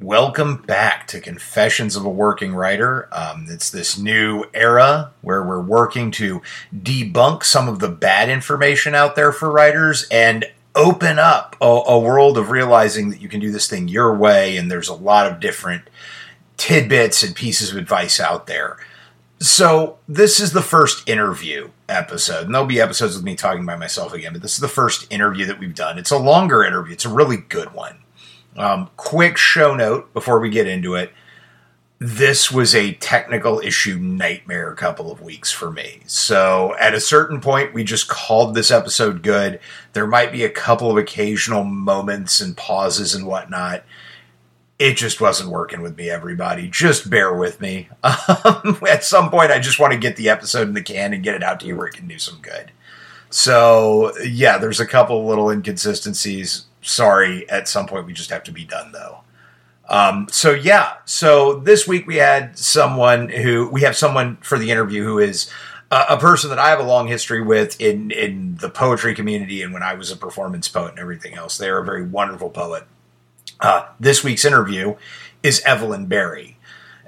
Welcome back to Confessions of a Working Writer. Um, it's this new era where we're working to debunk some of the bad information out there for writers and open up a, a world of realizing that you can do this thing your way, and there's a lot of different tidbits and pieces of advice out there. So, this is the first interview episode, and there'll be episodes with me talking by myself again, but this is the first interview that we've done. It's a longer interview, it's a really good one. Um, quick show note before we get into it. This was a technical issue nightmare a couple of weeks for me. So at a certain point, we just called this episode good. There might be a couple of occasional moments and pauses and whatnot. It just wasn't working with me, everybody. Just bear with me. Um, at some point, I just want to get the episode in the can and get it out to you where it can do some good. So, yeah, there's a couple little inconsistencies sorry, at some point we just have to be done though. Um, so yeah, so this week we had someone who we have someone for the interview who is a, person that I have a long history with in in the poetry community and when I was a performance poet and everything else. They are a very wonderful poet. Uh, this week's interview is Evelyn Berry.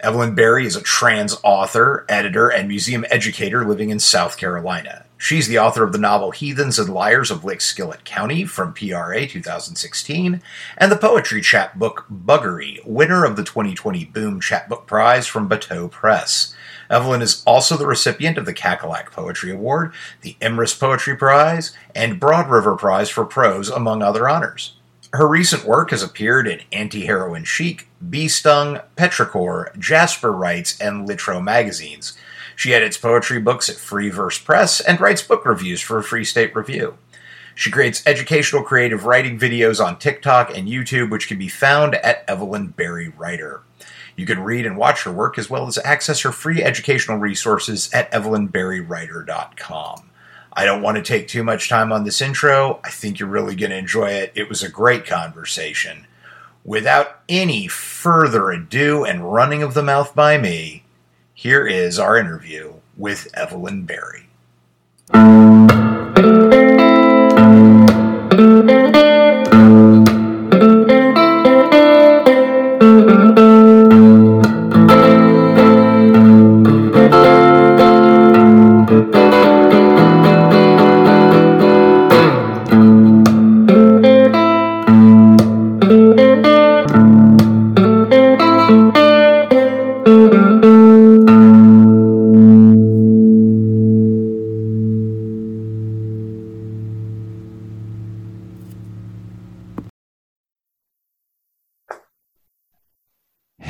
Evelyn Berry is a trans author, editor, and museum educator living in South Carolina. She's the author of the novel Heathens and Liars of Lickskillet County from PRA 2016 and the poetry chapbook Buggery, winner of the 2020 Boom Chapbook Prize from Bateau Press. Evelyn is also the recipient of the Cackalack Poetry Award, the Emrys Poetry Prize, and Broad River Prize for Prose, among other honors. Her recent work has appeared in Anti Heroin Chic, Beestung, Petrichor, Jasper Writes, and Litro magazines. She edits poetry books at Free Verse Press and writes book reviews for Free State Review. She creates educational creative writing videos on TikTok and YouTube, which can be found at Evelyn Berry Writer. You can read and watch her work as well as access her free educational resources at evelynberrywriter.com. I don't want to take too much time on this intro. I think you're really going to enjoy it. It was a great conversation. Without any further ado and running of the mouth by me, here is our interview with Evelyn Berry.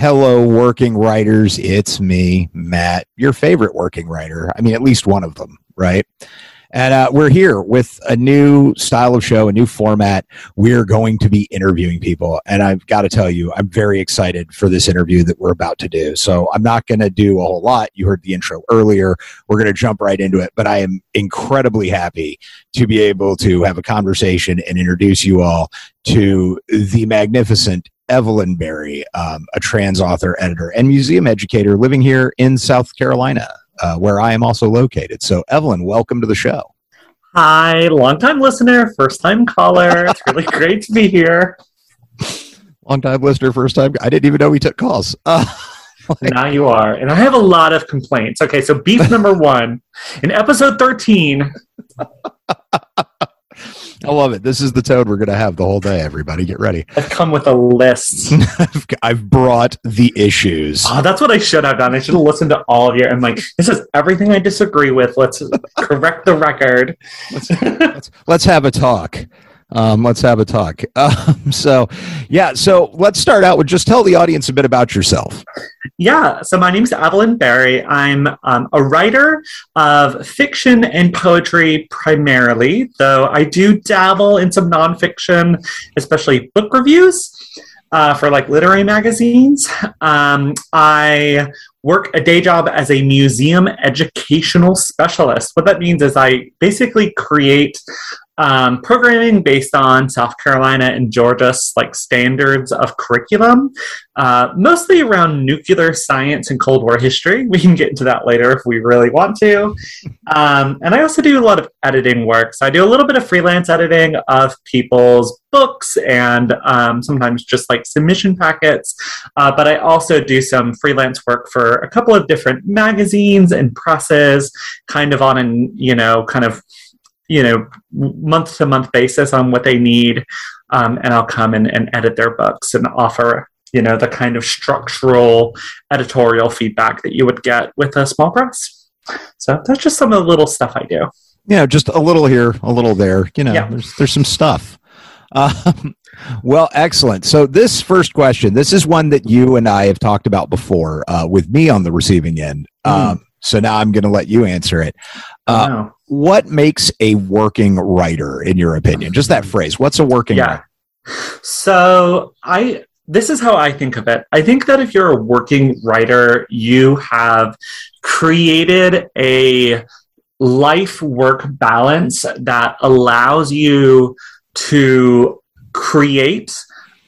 Hello, working writers. It's me, Matt, your favorite working writer. I mean, at least one of them, right? And uh, we're here with a new style of show, a new format. We're going to be interviewing people. And I've got to tell you, I'm very excited for this interview that we're about to do. So I'm not going to do a whole lot. You heard the intro earlier. We're going to jump right into it. But I am incredibly happy to be able to have a conversation and introduce you all to the magnificent Evelyn Berry, um, a trans author, editor, and museum educator living here in South Carolina, uh, where I am also located. So, Evelyn, welcome to the show. Hi, long-time listener, first-time caller. It's really great to be here. Long-time listener, first time. I didn't even know we took calls. Uh, like, now you are, and I have a lot of complaints. Okay, so beef number one in episode thirteen. I love it. This is the toad we're going to have the whole day, everybody. Get ready. I've come with a list. I've brought the issues. Oh, that's what I should have done. I should have listened to all of you. I'm like, this is everything I disagree with. Let's correct the record. Let's, let's, let's have a talk. Um, let's have a talk. Um, so, yeah, so let's start out with just tell the audience a bit about yourself. Yeah, so my name is Evelyn Berry. I'm um, a writer of fiction and poetry primarily, though I do dabble in some nonfiction, especially book reviews. Uh, for like literary magazines. Um, I work a day job as a museum educational specialist. What that means is I basically create um, programming based on South Carolina and Georgia's like standards of curriculum, uh, mostly around nuclear science and Cold War history. We can get into that later if we really want to. Um, and I also do a lot of editing work. So I do a little bit of freelance editing of people's books and um, sometimes just like submission packets. Uh, but I also do some freelance work for a couple of different magazines and presses, kind of on an, you know, kind of you know month to month basis on what they need um, and i'll come and, and edit their books and offer you know the kind of structural editorial feedback that you would get with a small press. So that's just some of the little stuff i do. Yeah just a little here a little there you know yeah. there's there's some stuff. Um, well excellent. So this first question this is one that you and i have talked about before uh, with me on the receiving end. Mm. So now i'm going to let you answer it. Uh, no what makes a working writer in your opinion? Just that phrase what's a working yeah. writer? So i this is how i think of it. I think that if you're a working writer you have created a life work balance that allows you to create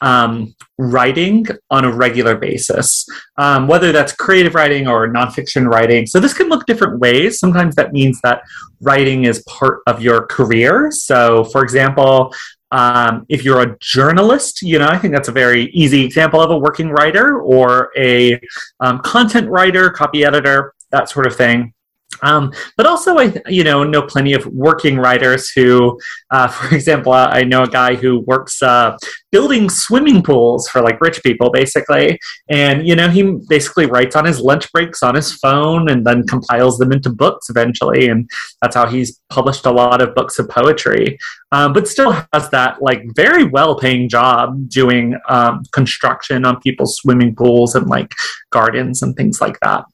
um, writing on a regular basis, um, whether that's creative writing or nonfiction writing. So this can look different ways. Sometimes that means that writing is part of your career. So, for example, um, if you're a journalist, you know, I think that's a very easy example of a working writer or a um, content writer, copy editor, that sort of thing. Um, but also, I you know know plenty of working writers who, uh, for example, uh, I know a guy who works uh, building swimming pools for like rich people, basically, and you know he basically writes on his lunch breaks on his phone and then compiles them into books eventually, and that's how he's published a lot of books of poetry. Um, but still has that like very well paying job doing um, construction on people's swimming pools and like gardens and things like that.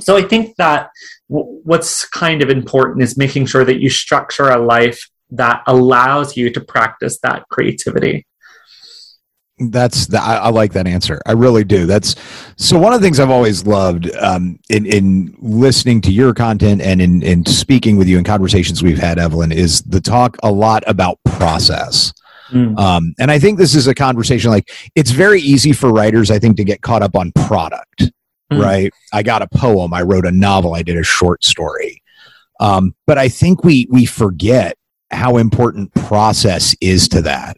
So I think that what's kind of important is making sure that you structure a life that allows you to practice that creativity that's the, I, I, like that answer. I really do. That's so one of the things I've always loved um, in in listening to your content and in in speaking with you in conversations we've had, Evelyn, is the talk a lot about process. Mm. Um, and I think this is a conversation like it's very easy for writers, I think, to get caught up on product mm. right? I got a poem, I wrote a novel, I did a short story. Um, but I think we we forget how important process is to that,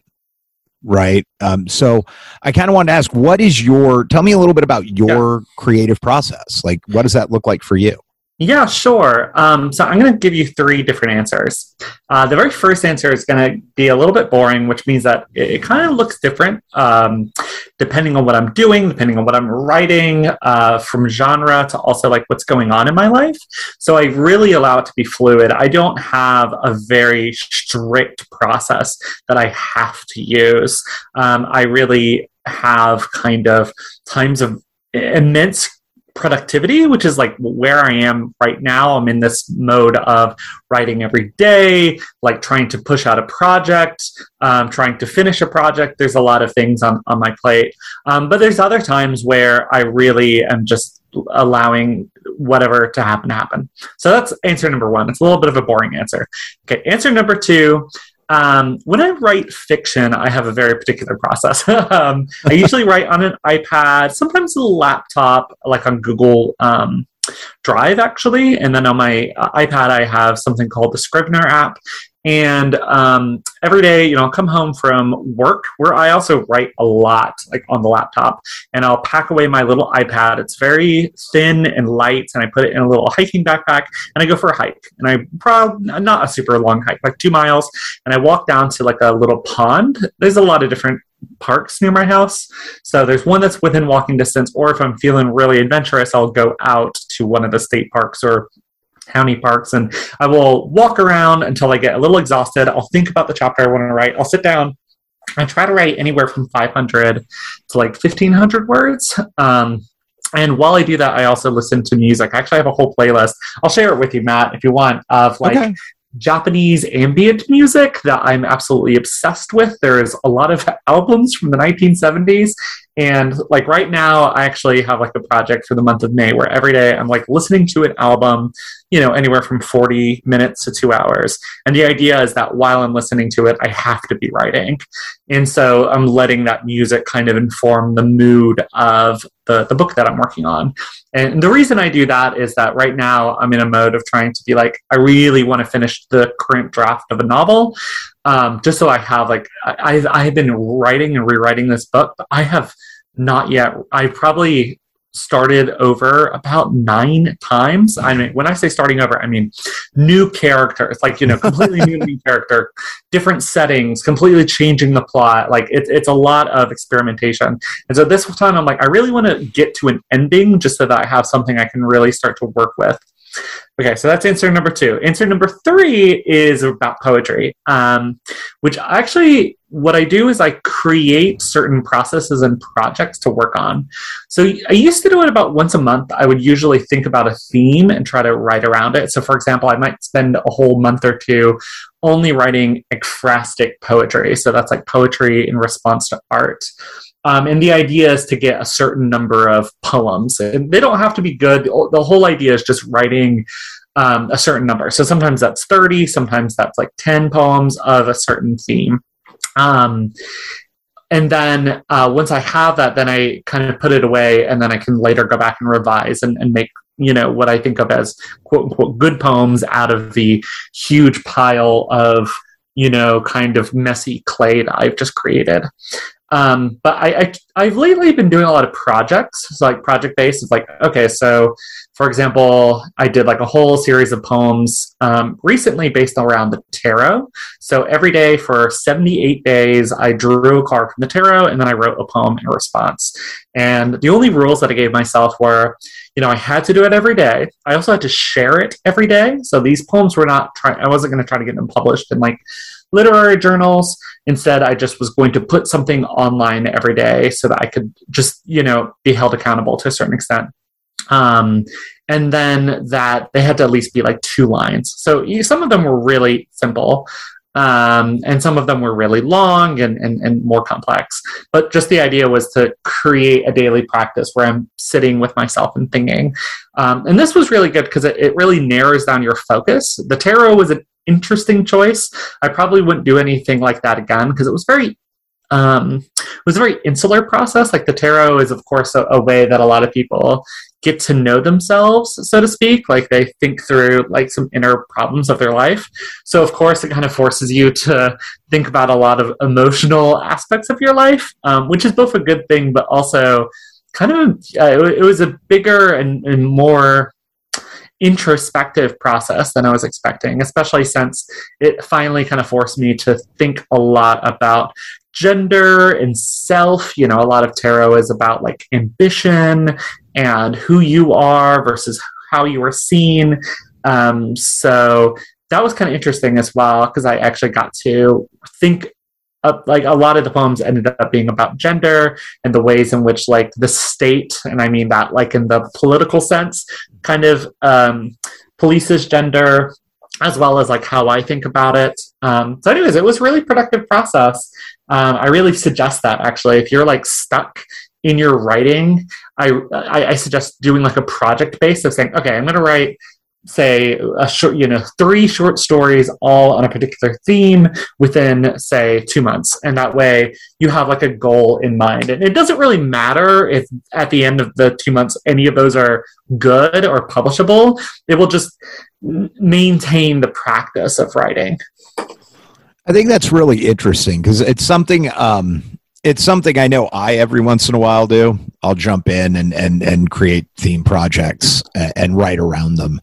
right? Um, so I kind of wanted to ask, what is your? Tell me a little bit about your yeah. creative process. Like, what does that look like for you? Yeah, sure. Um, so I'm going to give you three different answers. Uh, the very first answer is going to be a little bit boring, which means that it, it kind of looks different um, depending on what I'm doing, depending on what I'm writing, uh, from genre to also like what's going on in my life. So I really allow it to be fluid. I don't have a very strict process that I have to use. Um, I really have kind of times of immense productivity, which is like where I am right now. I'm in this mode of writing every day, like trying to push out a project, um, trying to finish a project. There's a lot of things on, on my plate. Um, but there's other times where I really am just allowing whatever to happen to happen. So that's answer number one. It's a little bit of a boring answer. Okay, answer number two um, when I write fiction, I have a very particular process. um, I usually write on an iPad, sometimes a laptop, like on Google um, Drive, actually. And then on my uh, iPad, I have something called the Scrivener app. And um, every day, you know, I'll come home from work where I also write a lot, like on the laptop, and I'll pack away my little iPad. It's very thin and light, and I put it in a little hiking backpack, and I go for a hike. And I probably not a super long hike, like two miles, and I walk down to like a little pond. There's a lot of different parks near my house. So there's one that's within walking distance, or if I'm feeling really adventurous, I'll go out to one of the state parks or county parks and I will walk around until I get a little exhausted. I'll think about the chapter I want to write. I'll sit down. I try to write anywhere from 500 to like 1500 words. Um, and while I do that, I also listen to music. Actually, I actually have a whole playlist. I'll share it with you, Matt, if you want, of like okay. Japanese ambient music that I'm absolutely obsessed with. There's a lot of albums from the 1970s And like right now, I actually have like a project for the month of May where every day I'm like listening to an album, you know, anywhere from 40 minutes to two hours. And the idea is that while I'm listening to it, I have to be writing. And so I'm letting that music kind of inform the mood of the, the book that I'm working on. And the reason I do that is that right now I'm in a mode of trying to be like, I really want to finish the current draft of a novel. Um, just so I have like, I, I have been writing and rewriting this book, but I have not yet. I probably started over about nine times. I mean, when I say starting over, I mean new characters, like, you know, completely new character, different settings, completely changing the plot. Like, it, it's a lot of experimentation. And so this time I'm like, I really want to get to an ending just so that I have something I can really start to work with. Okay, so that's answer number two. Answer number three is about poetry, um, which actually, what I do is I create certain processes and projects to work on. So I used to do it about once a month. I would usually think about a theme and try to write around it. So, for example, I might spend a whole month or two only writing ekphrastic poetry. So that's like poetry in response to art. Um, and the idea is to get a certain number of poems. And they don't have to be good. The whole idea is just writing um, a certain number. So sometimes that's 30, sometimes that's like 10 poems of a certain theme. Um, and then uh, once I have that, then I kind of put it away, and then I can later go back and revise and, and make you know what I think of as quote unquote good poems out of the huge pile of you know kind of messy clay that I've just created. Um, but I, I have lately been doing a lot of projects, so like project based. It's like okay, so for example, I did like a whole series of poems um, recently based around the tarot. So every day for 78 days, I drew a card from the tarot and then I wrote a poem in response. And the only rules that I gave myself were, you know, I had to do it every day. I also had to share it every day. So these poems were not trying. I wasn't going to try to get them published in like literary journals. Instead, I just was going to put something online every day so that I could just, you know, be held accountable to a certain extent. Um, and then that they had to at least be like two lines. So some of them were really simple. Um, and some of them were really long and, and, and more complex. But just the idea was to create a daily practice where I'm sitting with myself and thinking. Um, and this was really good because it, it really narrows down your focus. The tarot was an interesting choice. I probably wouldn't do anything like that again because it was very um, it was a very insular process. Like the tarot is, of course, a, a, way that a lot of people get to know themselves, so to speak. Like they think through like some inner problems of their life. So, of course, it kind of forces you to think about a lot of emotional aspects of your life, um, which is both a good thing, but also kind of uh, it, was a bigger and, and more introspective process than I was expecting, especially since it finally kind of forced me to think a lot about gender and self. You know, a lot of tarot is about like ambition and who you are versus how you are seen. Um, so that was kind of interesting as well because I actually got to think like a lot of the poems ended up being about gender and the ways in which like the state and i mean that like in the political sense kind of um, polices gender as well as like how i think about it. Um, so anyways it was really productive process. Um, i really suggest that actually. If you're like stuck in your writing I, I, I suggest doing like a project base of saying okay i'm going to write say a short you know three short stories all on a particular theme within say two months. And that way you have like a goal in mind. And it doesn't really matter if at the end of the two months any of those are good or publishable. It will just maintain the practice of writing. I think that's really interesting because it's something um it's something I know I every once in a while do. I'll jump in and and and create theme projects and, and write around them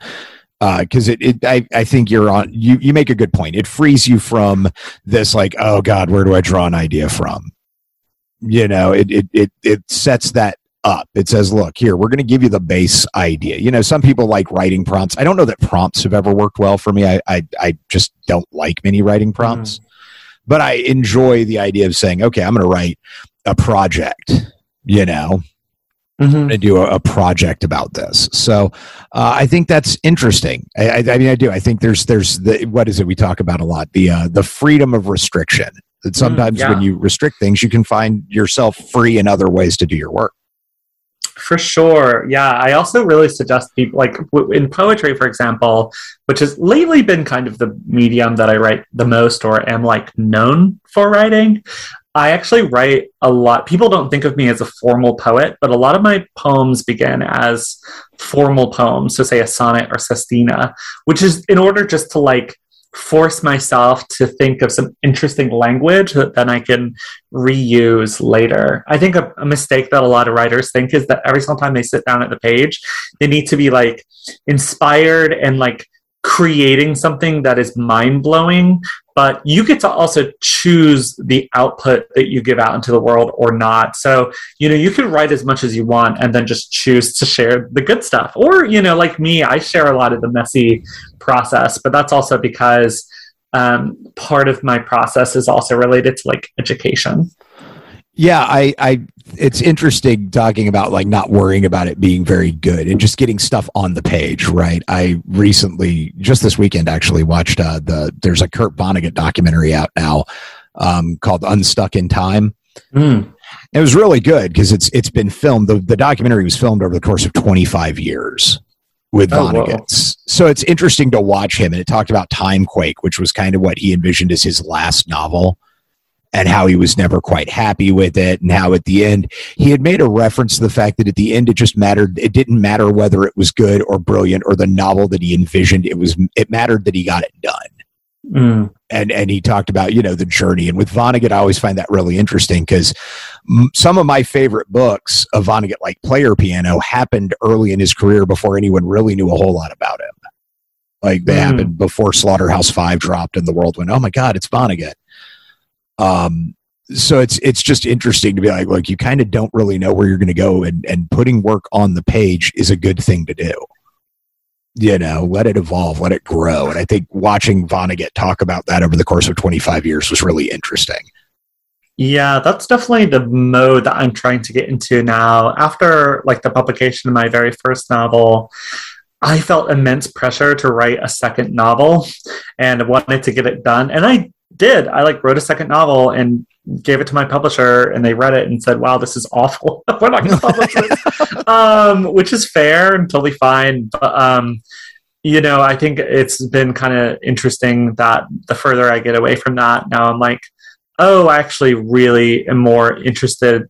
because uh, it, it I, I think you're on you you make a good point. It frees you from this like oh god where do I draw an idea from? You know it it it, it sets that up. It says, look, here, we're going to give you the base idea. You know, some people like writing prompts. I don't know that prompts have ever worked well for me. I, I, I just don't like many writing prompts. Mm but I enjoy the idea of saying, okay, I'm going to write a project, you know, mm-hmm. I'm going to do a, a, project about this. So uh, I think that's interesting. I, I, I, mean, I do. I think there's there's the what is it we talk about a lot the uh, the freedom of restriction That sometimes Mm, yeah. when you restrict things, you can find yourself free in other ways to do your work. For sure. Yeah. I also really suggest people, like w- in poetry, for example, which has lately been kind of the medium that I write the most or am like known for writing. I actually write a lot. People don't think of me as a formal poet, but a lot of my poems begin as formal poems. So, say a sonnet or sestina, which is in order just to like force myself to think of some interesting language that then I can reuse later. I think a, a, mistake that a lot of writers think is that every single time they sit down at the page, they need to be like inspired and like creating something that is mind blowing. But you get to also choose the output that you give out into the world or not. So, you know, you can write as much as you want and then just choose to share the good stuff. Or, you know, like me, I share a lot of the messy process, but that's also because um, part of my process is also related to like education. Yeah, I, I, it's interesting talking about like not worrying about it being very good and just getting stuff on the page, right? I recently, just this weekend, actually watched uh, the. There's a Kurt Vonnegut documentary out now um, called "Unstuck in Time." Mm. It was really good because it's it's been filmed. The the documentary was filmed over the course of 25 years with Oh, Vonnegut. whoa. so it's interesting to watch him, and it talked about Timequake, which was kind of what he envisioned as his last novel, and how he was never quite happy with it, and how at the end he had made a reference to the fact that at the end it just mattered. It didn't matter whether it was good or brilliant or the novel that he envisioned. It was it mattered that he got it done Mm. and and he talked about you know the journey and with Vonnegut I always find that really interesting because m- some of my favorite books of Vonnegut like player piano happened early in his career before anyone really knew a whole lot about him like they Mm. happened before Slaughterhouse 5 dropped and the world went oh my god it's Vonnegut um so it's it's just interesting to be like like you kind of don't really know where you're going to go and and putting work on the page is a good thing to do you know, let it evolve, let it grow. And I think watching Vonnegut talk about that over the course of 25 years was really interesting. Yeah, that's definitely the mode that I'm trying to get into now. After like the publication of my very first novel, I felt immense pressure to write a second novel and wanted to get it done. And I did. I like wrote a second novel and gave it to my publisher and they read it and said, wow, this is awful. We're not going to publish this. um, which is fair and totally fine. But, um, you know, I think it's been kind of interesting that the further I get away from that, now I'm like, oh, I actually really am more interested.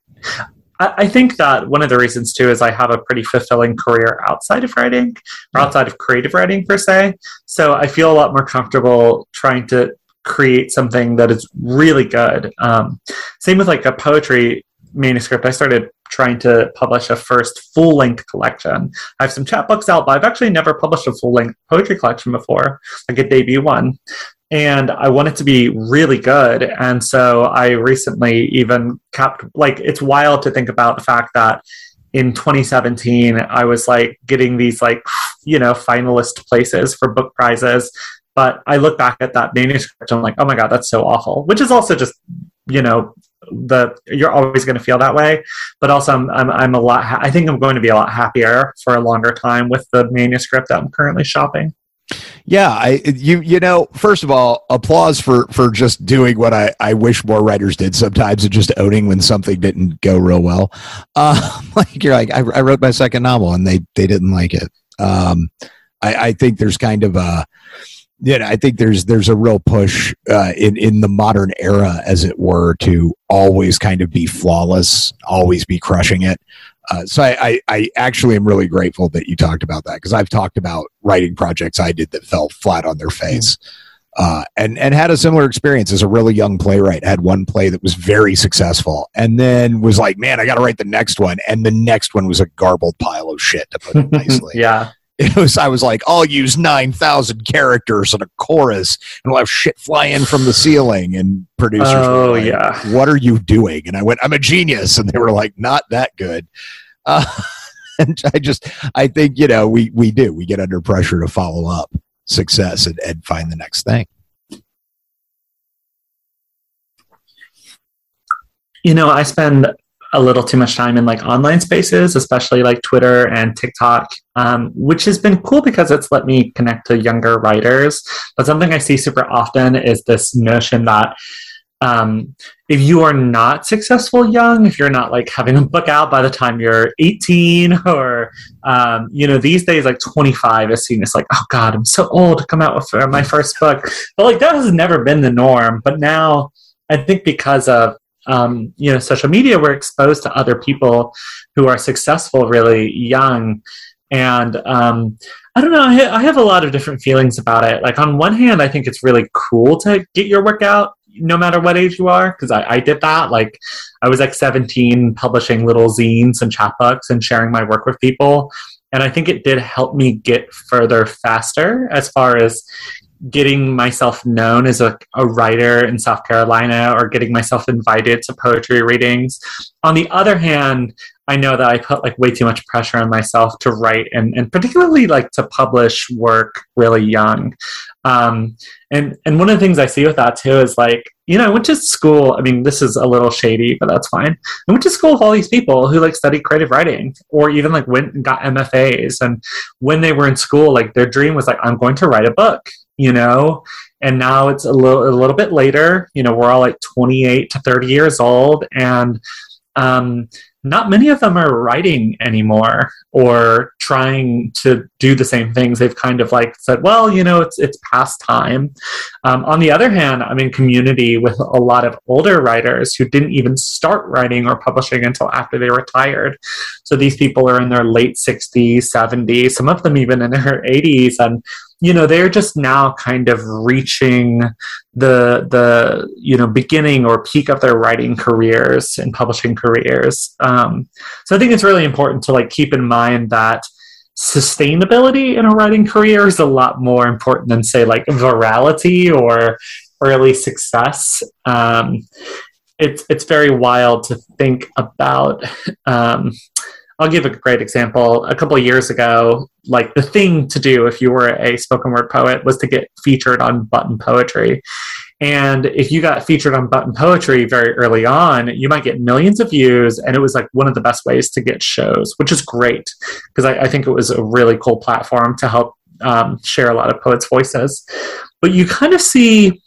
I, I think that one of the reasons too is I have a pretty fulfilling career outside of writing or outside of creative writing per se. So I feel a lot more comfortable trying to create something that is really good. Um, same with like a poetry manuscript. I started trying to publish a first full length collection. I have some chapbooks out, but I've actually never published a full length poetry collection before, like a debut one and I want it to be really good. And so I recently even kept like it's wild to think about the fact that in 2017 I was like getting these like you know finalist places for book prizes. But I look back at that manuscript I'm like, oh my god, that's so awful. Which is also just you know the you're always going to feel that way. But also I'm I'm, I'm a lot. I think I'm going to be a lot happier for a longer time with the manuscript that I'm currently shopping. Yeah, I you you know, first of all, applause for for just doing what I I wish more writers did sometimes and just owning when something didn't go real well. Uh, like you're like I, I wrote my second novel and they they didn't like it. Um, I I think there's kind of a yeah, I think there's there's a real push uh, in in the modern era, as it were, to always kind of be flawless, always be crushing it. Uh, so I, I, I actually am really grateful that you talked about that because I've talked about writing projects I did that fell flat on their face, uh, and and had a similar experience as a really young playwright. Had one play that was very successful, and then was like, man, I got to write the next one, and the next one was a garbled pile of shit to put it nicely. yeah. It was I was like, I'll use nine thousand characters and a chorus, and we'll have shit fly in from the ceiling. And producers, Oh, were like, yeah. what are you doing? And I went, I'm a genius, and they were like, not that good. Uh, and I just, I think you know, we we do we get under pressure to follow up success and, and find the next thing. you know i spend a little too much time in like online spaces especially like twitter and tiktok um, which has been cool because it's let me connect to younger writers but something i see super often is this notion that um, if you are not successful young, if you're not like having a book out by the time you're 18, or um, you know, these days like 25 is seen as like, oh god, I'm so old to come out with my first book. But like that has never been the norm. But now, I think because of um, you know social media, we're exposed to other people who are successful really young, and um, I don't know. I, ha- I have a lot of different feelings about it. Like on one hand, I think it's really cool to get your work out no matter what age you are because I, I, did that like i was like 17 publishing little zines and chapbooks and sharing my work with people and i think it did help me get further faster as far as getting myself known as a, a writer in south carolina or getting myself invited to poetry readings on the other hand I know that I put like way too much pressure on myself to write and, and particularly like to publish work really young. Um, and and one of the things I see with that too is like, you know, I went to school. I mean, this is a little shady, but that's fine. I went to school with all these people who like studied creative writing or even like went and got MFAs. And when they were in school, like their dream was like, I'm going to write a book, you know? And now it's a little a little bit later, you know, we're all like 28 to 30 years old and um, not many of them are writing anymore or trying to do the same things. They've kind of like said, well, you know, it's it's past time. Um, on the other hand, I'm in community with a lot of older writers who didn't even start writing or publishing until after they retired. So these people are in their late 60s, 70s, some of them even in their 80s, and you know they're just now kind of reaching the the you know beginning or peak of their writing careers and publishing careers. Um, so i think it's really important to like keep in mind that sustainability in a writing career is a lot more important than say like virality or early success. Um, it's it's very wild to think about um, I'll give a great example. A couple years ago, like the thing to do if you were a spoken word poet was to get featured on Button Poetry. And if you got featured on Button Poetry very early on, you might get millions of views. And it was like one of the best ways to get shows, which is great because I, I, think it was a really cool platform to help um, share a lot of poets' voices. But you kind of see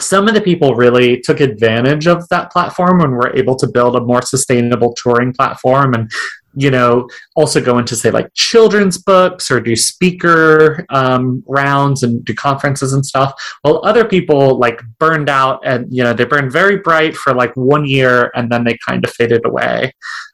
some of the people really took advantage of that platform and were able to build a more sustainable touring platform and you know, also go into say like children's books or do speaker um, rounds and do conferences and stuff. While other people like burned out and you know they burned very bright for like one year and then they kind of faded away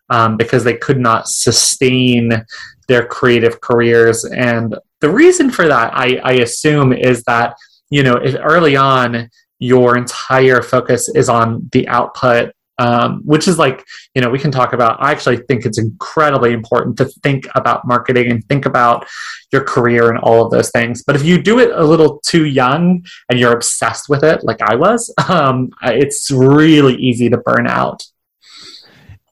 um, because they could not sustain their creative careers. And the reason for that, I, I assume, is that you know early on your entire focus is on the output um, which is like you know we can talk about i actually think it's incredibly important to think about marketing and think about your career and all of those things. But if you do it a little too young and you're obsessed with it like i was um, it's really easy to burn out.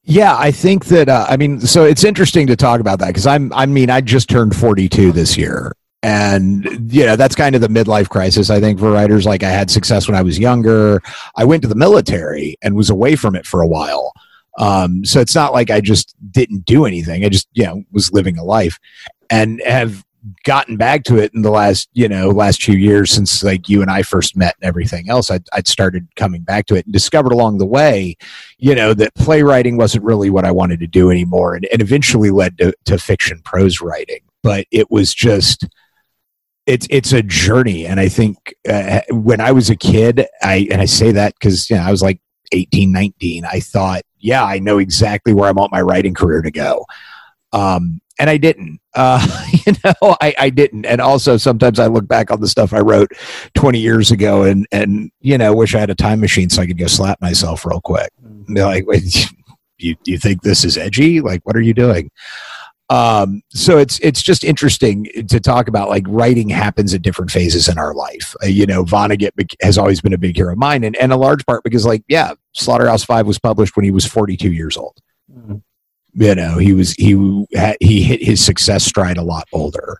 Yeah, I think that uh, I mean, so it's interesting to talk about that because I'm I mean I just turned 42 this year, and you know that's kind of the midlife crisis i think for writers. Like i had success when i was younger. I went to the military and was away from it for a while. Um, so it's not like i just didn't do anything. I just you know was living a life and have gotten back to it in the last you know last few years since like you and i first met and everything else. I'd, I'd started coming back to it and discovered along the way you know that playwriting wasn't really what i wanted to do anymore and, and eventually led to, to fiction prose writing. But it was just it's it's a journey. And i think uh, when i was a kid i and i say that because you know i was like 18 19 i thought yeah i know exactly where i want my writing career to go. Um, and i didn't. Uh, you know I, I didn't. And also sometimes i look back on the stuff i wrote 20 years ago and and you know wish i had a time machine so i could go slap myself real quick. Mm-hmm. like wait, you, you think this is edgy? Like what are you doing um, so it's it's just interesting to talk about like writing happens at different phases in our life. Uh, you know, Vonnegut has always been a big hero of mine, and, and a large part because like yeah, Slaughterhouse Five was published when he was 42 years old. Mm-hmm. You know, he was he he hit his success stride a lot older.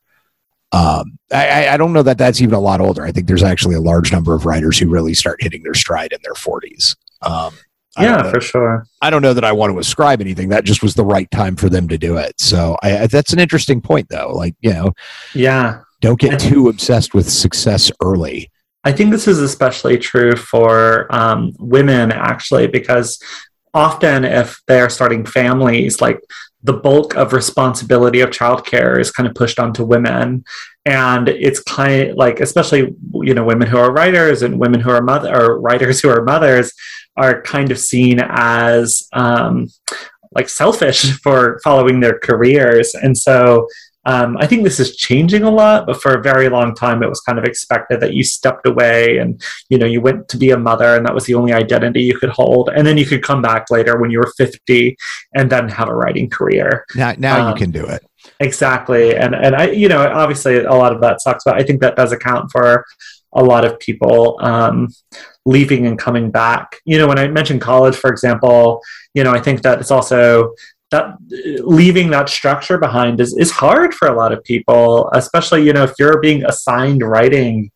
Um, I, I don't know that that's even a lot older. I think there's actually a large number of writers who really start hitting their stride in their 40s. Um, yeah, for sure. I don't know that I want to ascribe anything. That just was the right time for them to do it. So I, that's an interesting point, though. Like you know, yeah, don't get too obsessed with success early. I think this is especially true for um, women, actually, because often if they're starting families, like the bulk of responsibility of childcare is kind of pushed onto women. And it's kind of like, especially, you know, women who are writers and women who are mother or writers who are mothers are kind of seen as um, like selfish for following their careers. And so um, I think this is changing a lot, but for a very long time, it was kind of expected that you stepped away and you know you went to be a mother, and that was the only identity you could hold, and then you could come back later when you were fifty and then have a writing career. Now, now um, you can do it exactly, and and I, you know, obviously a lot of that sucks, but I think that does account for a lot of people um, leaving and coming back. You know, when I mentioned college, for example, you know, I think that it's also that leaving that structure behind is, is hard for a lot of people, especially, you know, if you're being assigned writing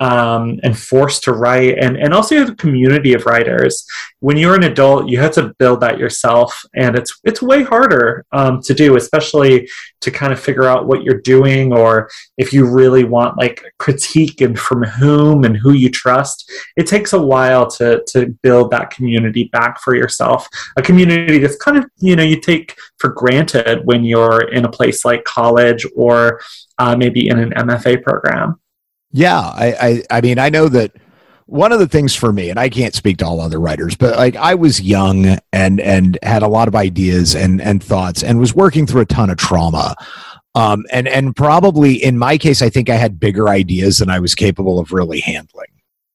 um, and forced to write and, and also you have a community of writers. When you're an adult you have to build that yourself and it's it's way harder um, to do especially to kind of figure out what you're doing or if you really want like critique and from whom and who you trust. It takes a while to to build that community back for yourself a community that's kind of you know you take for granted when you're in a place like college or uh, maybe in an mfa program yeah, I, I, I mean, I know that one of the things for me, and I can't speak to all other writers, but like I was young and and had a lot of ideas and and thoughts, and was working through a ton of trauma. Um, and and probably in my case, I think I had bigger ideas than I was capable of really handling.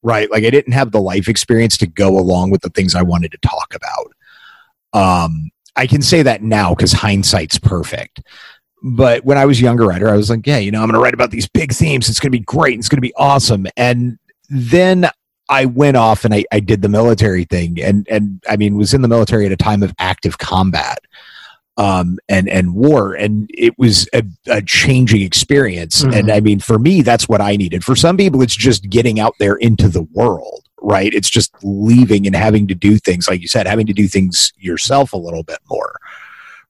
Right, like I didn't have the life experience to go along with the things I wanted to talk about. Um, I can say that now because hindsight's perfect but when I was a younger writer, I was like, yeah, you know, I'm going to write about these big themes. It's going to be great. It's going to be awesome. And then I went off and I, I did the military thing, and and I mean, was in the military at a time of active combat, um, and and war, and it was a, a changing experience. Mm-hmm. And I mean, for me, that's what I needed. For some people, it's just getting out there into the world, right? It's just leaving and having to do things, like you said, having to do things yourself a little bit more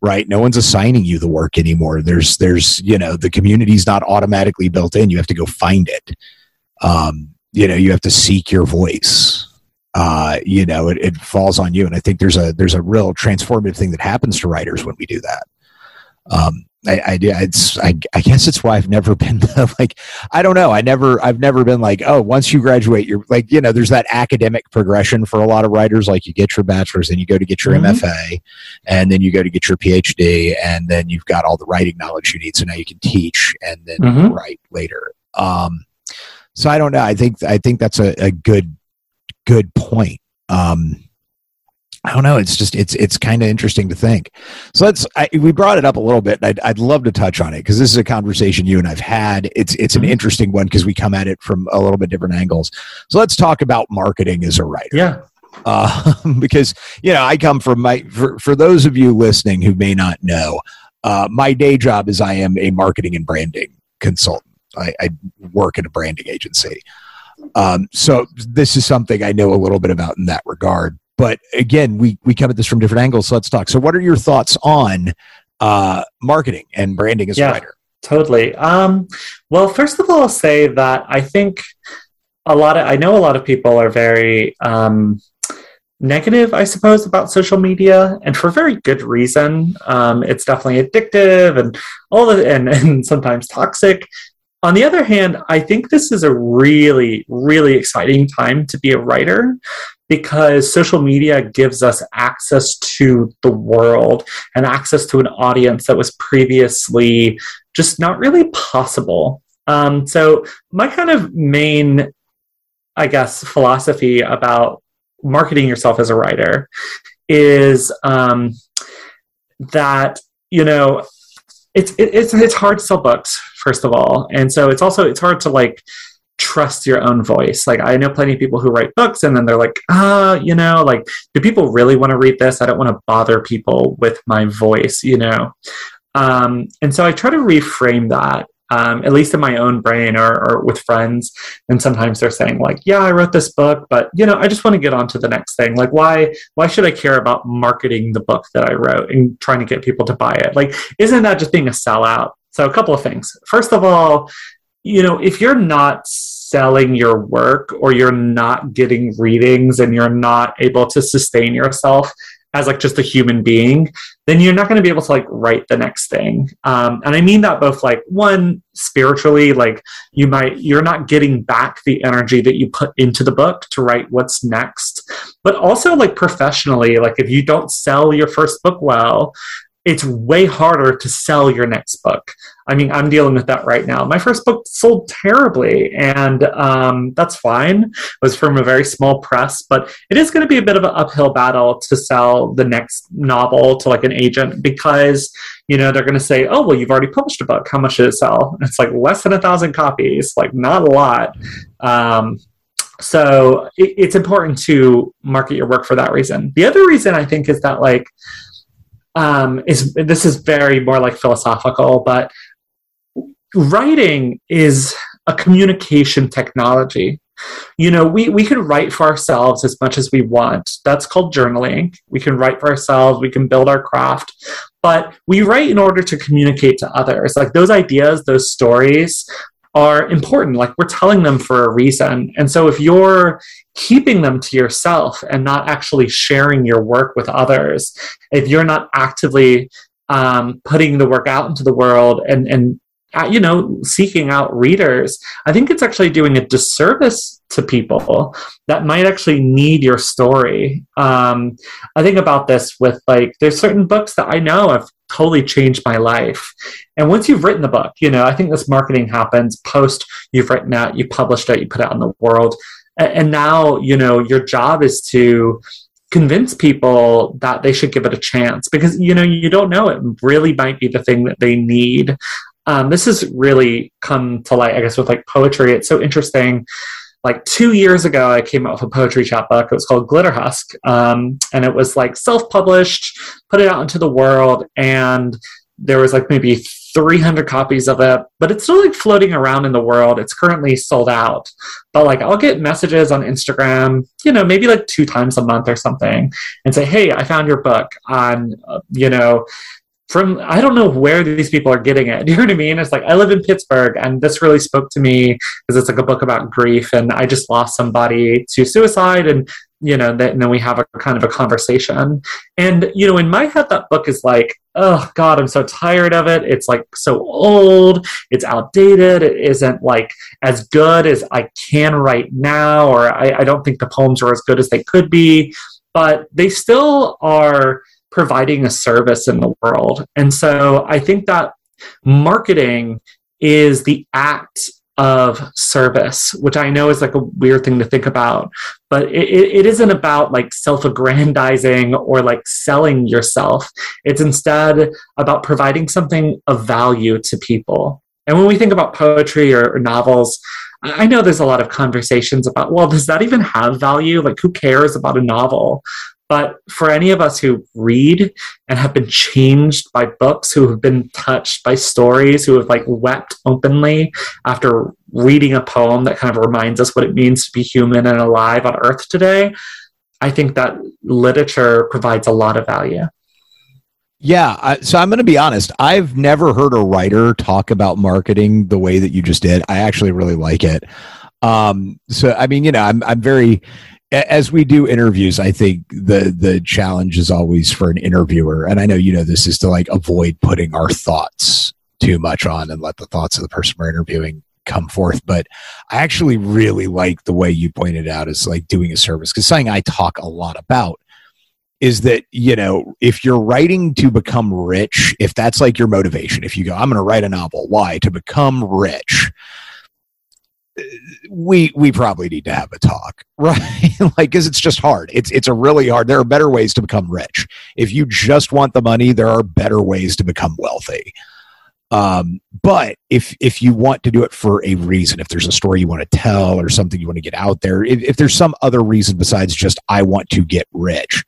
right? No one's assigning you the work anymore. There's there's you know the community's not automatically built in. You have to go find it. Um, you know you have to seek your voice. Uh, you know it, it falls on you. And i think there's a there's a real transformative thing that happens to writers when we do that. Um, I, I, it's, I, I guess it's why I've never been like, I don't know. I never, I've never been like, oh, once you graduate, you're like, you know, there's that academic progression for a lot of writers. Like you get your bachelor's and you go to get your mm-hmm. MFA and then you go to get your PhD and then you've got all the writing knowledge you need. So now you can teach and then mm-hmm. write later. Um, so I don't know. I think, I think that's a, a good, good point. Um, I don't know. It's just it's it's kind of interesting to think. So let's. I, we brought it up a little bit. I'd I'd love to touch on it because this is a conversation you and I've had. It's it's an mm-hmm. interesting one because we come at it from a little bit different angles. So let's talk about marketing as a writer. Yeah. Uh, because you know I come from my for for those of you listening who may not know, uh, my day job is I am a marketing and branding consultant. I, I work at a branding agency. Um, so this is something I know a little bit about in that regard but again, we we come at this from different angles. So let's talk. So, what are your thoughts on uh, marketing and branding as yeah, a writer? Totally. Um, well, first of all, I'll say that I think a lot of I know a lot of people are very um, negative, I suppose, about social media, and for very good reason. Um, it's definitely addictive and all the and, and sometimes toxic. On the other hand, I think this is a really, really exciting time to be a writer because social media gives us access to the world and access to an audience that was previously just not really possible. Um, so, my kind of main, I guess, philosophy about marketing yourself as a writer is um, that, you know, it's, it's, it's hard to sell books, first of all. And so it's also, it's hard to like, trust your own voice. Like I know plenty of people who write books and then they're like, ah, you know, like, do people really want to read this? I don't want to bother people with my voice, you know? Um, and so I try to reframe that, um, at least in my own brain or, or with friends. And sometimes they're saying like, yeah, I wrote this book, but you know, I just want to get on to the next thing. Like, why, why should I care about marketing the book that I wrote and trying to get people to buy it? Like, isn't that just being a sellout? So a couple of things. First of all, you know, if you're not selling your work or you're not getting readings and you're not able to sustain yourself as like just a human being, then you're not going to be able to like write the next thing. Um, and I mean that both like one spiritually, like you might you're not getting back the energy that you put into the book to write what's next, but also like professionally, like if you don't sell your first book well, it's way harder to sell your next book. I mean, I'm dealing with that right now. My first book sold terribly, and um, that's fine. It was from a very small press, but it is going to be a bit of an uphill battle to sell the next novel to like an agent because you know they're going to say, "Oh, well, you've already published a book. How much did it sell?" And it's like less than a thousand copies, like not a lot. Um, so it, it's important to market your work for that reason. The other reason I think is that like um, is this is very more like philosophical, but writing is a communication technology. You know, we, we can write for ourselves as much as we want. That's called journaling. We can write for ourselves, we can build our craft, but we write in order to communicate to others. Like those ideas, those stories, are important. Like we're telling them for a reason. And so if you're keeping them to yourself and not actually sharing your work with others, if you're not actively um, putting the work out into the world and, and you know, seeking out readers, I think it's actually doing a disservice to people that might actually need your story. Um, I think about this with like, there's certain books that I know have totally changed my life. And once you've written the book, you know, I think this marketing happens post you've written it, you published it, you put it out in the world. And now, you know, your job is to convince people that they should give it a chance because you know you don't know it really might be the thing that they need um, this has really come to light, I guess, with like poetry. It's so interesting. Like two years ago, I came out with a poetry chapbook. It was called Glitterhusk, um, and it was like self-published, put it out into the world, and there was like maybe 300 copies of it, but it's still like floating around in the world. It's currently sold out. But like I'll get messages on Instagram, you know, maybe like two times a month or something and say, "Hey, I found your book on, uh, you know, from I don't know where these people are getting it. Do you know what I mean? It's like I live in Pittsburgh, and this really spoke to me because it's like a book about grief, and I just lost somebody to suicide, and you know, that, and then we have a kind of a conversation. And you know, in my head, that book is like, oh God, I'm so tired of it. It's like so old. It's outdated. It isn't like as good as I can right now, or I, I don't think the poems are as good as they could be. But they still are providing a service in the world. And so I think that marketing is the act of service, which I know is like a weird thing to think about, but it, it isn't about like self aggrandizing or like selling yourself. It's instead about providing something of value to people. And when we think about poetry or, or novels, I know there's a lot of conversations about, well, does that even have value? Like, who cares about a novel? But for any of us who read and have been changed by books, who have been touched by stories, who have like wept openly after reading a poem that kind of reminds us what it means to be human and alive on earth today, I think that literature provides a lot of value. Yeah, I, so I'm going to be honest. I've never heard a writer talk about marketing the way that you just did. I actually really like it. Um, so I mean, you know, I'm I'm very as we do interviews, I think the the challenge is always for an interviewer, and I know you know this is to like avoid putting our thoughts too much on and let the thoughts of the person we're interviewing come forth. But I actually really like the way you pointed out is like doing a service. Because something I talk a lot about is that you know if you're writing to become rich, if that's like your motivation, if you go, I'm going to write a novel, why? To become rich we we probably need to have a talk right? Like because it's just hard. It's it's a really hard there are better ways to become rich. If you just want the money there are better ways to become wealthy. Um, but if if you want to do it for a reason if there's a story you want to tell or something you want to get out there if, if there's some other reason besides just i want to get rich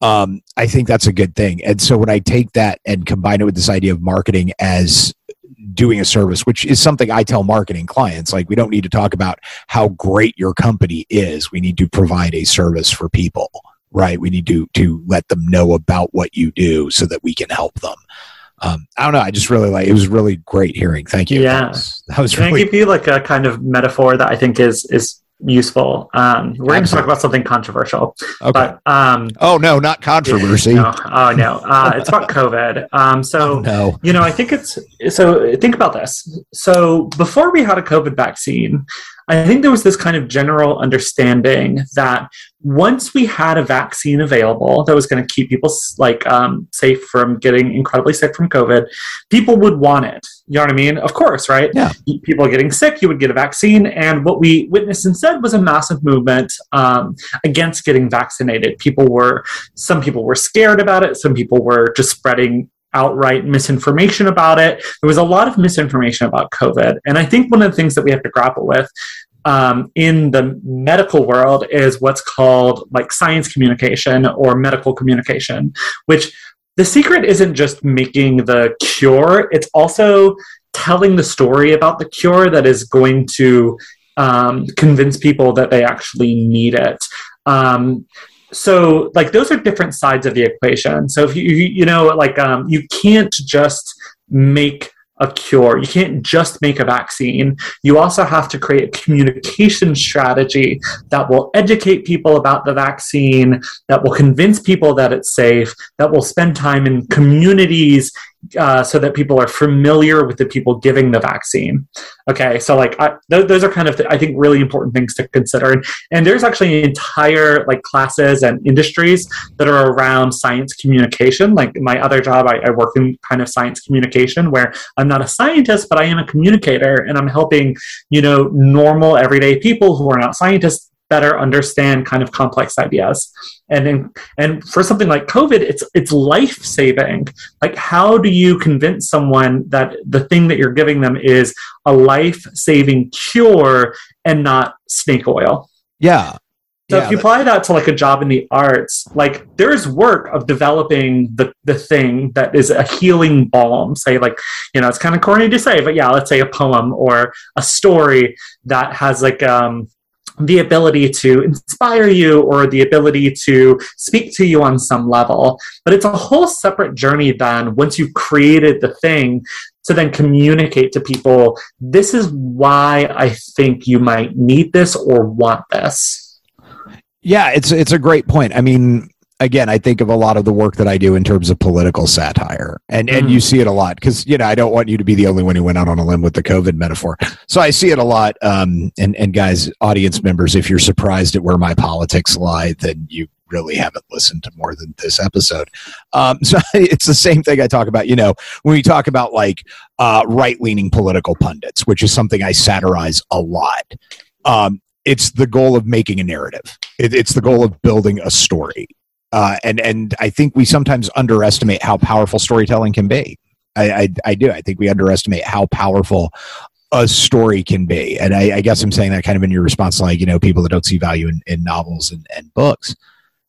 um, i think that's a good thing. And so when i take that and combine it with this idea of marketing as doing a service, which is something I tell marketing clients. Like, we don't need to talk about how great your company is. We need to provide a service for people, right? We need to, to let them know about what you do so that we can help them. um, I don't know. I just really like. It was really great hearing. Thank you. Yeah. that was, that was Can I give you like a kind of metaphor that I think is is useful? Um, we're going to talk about something controversial, okay. but um, oh no, not controversy. no, oh no, uh, it's about COVID. Um, so Oh, no. you know, I think it's so. Think about this. So before we had a COVID vaccine, I think there was this kind of general understanding that once we had a vaccine available that was going to keep people like um, safe from getting incredibly sick from COVID, people would want it. You know what I mean? Of course, right? Yeah. People getting sick, you would get a vaccine, and what we witnessed instead was a massive movement um, against getting vaccinated. People were, some people were scared about it. Some people were just spreading outright misinformation about it. There was a lot of misinformation about COVID. And I think one of the things that we have to grapple with um, in the medical world is what's called like science communication or medical communication, which the secret isn't just making the cure, it's also telling the story about the cure that is going to um, convince people that they actually need it. Um, so like those are different sides of the equation. So if you you know like um, you can't just make a cure. You can't just make a vaccine. You also have to create a communication strategy that will educate people about the vaccine that will convince people that it's safe that will spend time in communities uh, so that people are familiar with the people giving the vaccine. Okay so like I, th- those are kind of i think really important things to consider. And, and there's actually entire like classes and industries that are around science communication. Like my other job I, I work in kind of science communication where i'm not a scientist but i am a communicator and i'm helping you know normal everyday people who are not scientists better understand kind of complex ideas and in, and for something like covid it's it's life saving like how do you convince someone that the thing that you're giving them is a life saving cure and not snake oil Yeah. so Yeah, if you apply that to like a job in the arts, like there's work of developing the, the thing that is a healing balm. Say like, you know, it's kind of corny to say, but yeah, let's say a poem or a story that has like um the ability to inspire you or the ability to speak to you on some level. But it's a whole separate journey then once you've created the thing to then communicate to people this is why I think you might need this or want this. Yeah, it's it's a great point. I mean, again, I think of a lot of the work that I do in terms of political satire, and and Mhm. you see it a lot because you know I don't want you to be the only one who went out on a limb with the COVID metaphor. So I see it a lot. Um, and and guys, audience members, if you're surprised at where my politics lie, then you really haven't listened to more than this episode. Um, so it's the same thing I talk about. You know, when we talk about like uh, right leaning political pundits, which is something I satirize a lot. Um, it's the goal of making a narrative. It, it's the goal of building a story. Uh, and and I think we sometimes underestimate how powerful storytelling can be. I, I, I do. I think we underestimate how powerful a story can be. And I, I guess I'm saying that kind of in your response, like you know, people that don't see value in, in novels and, and books.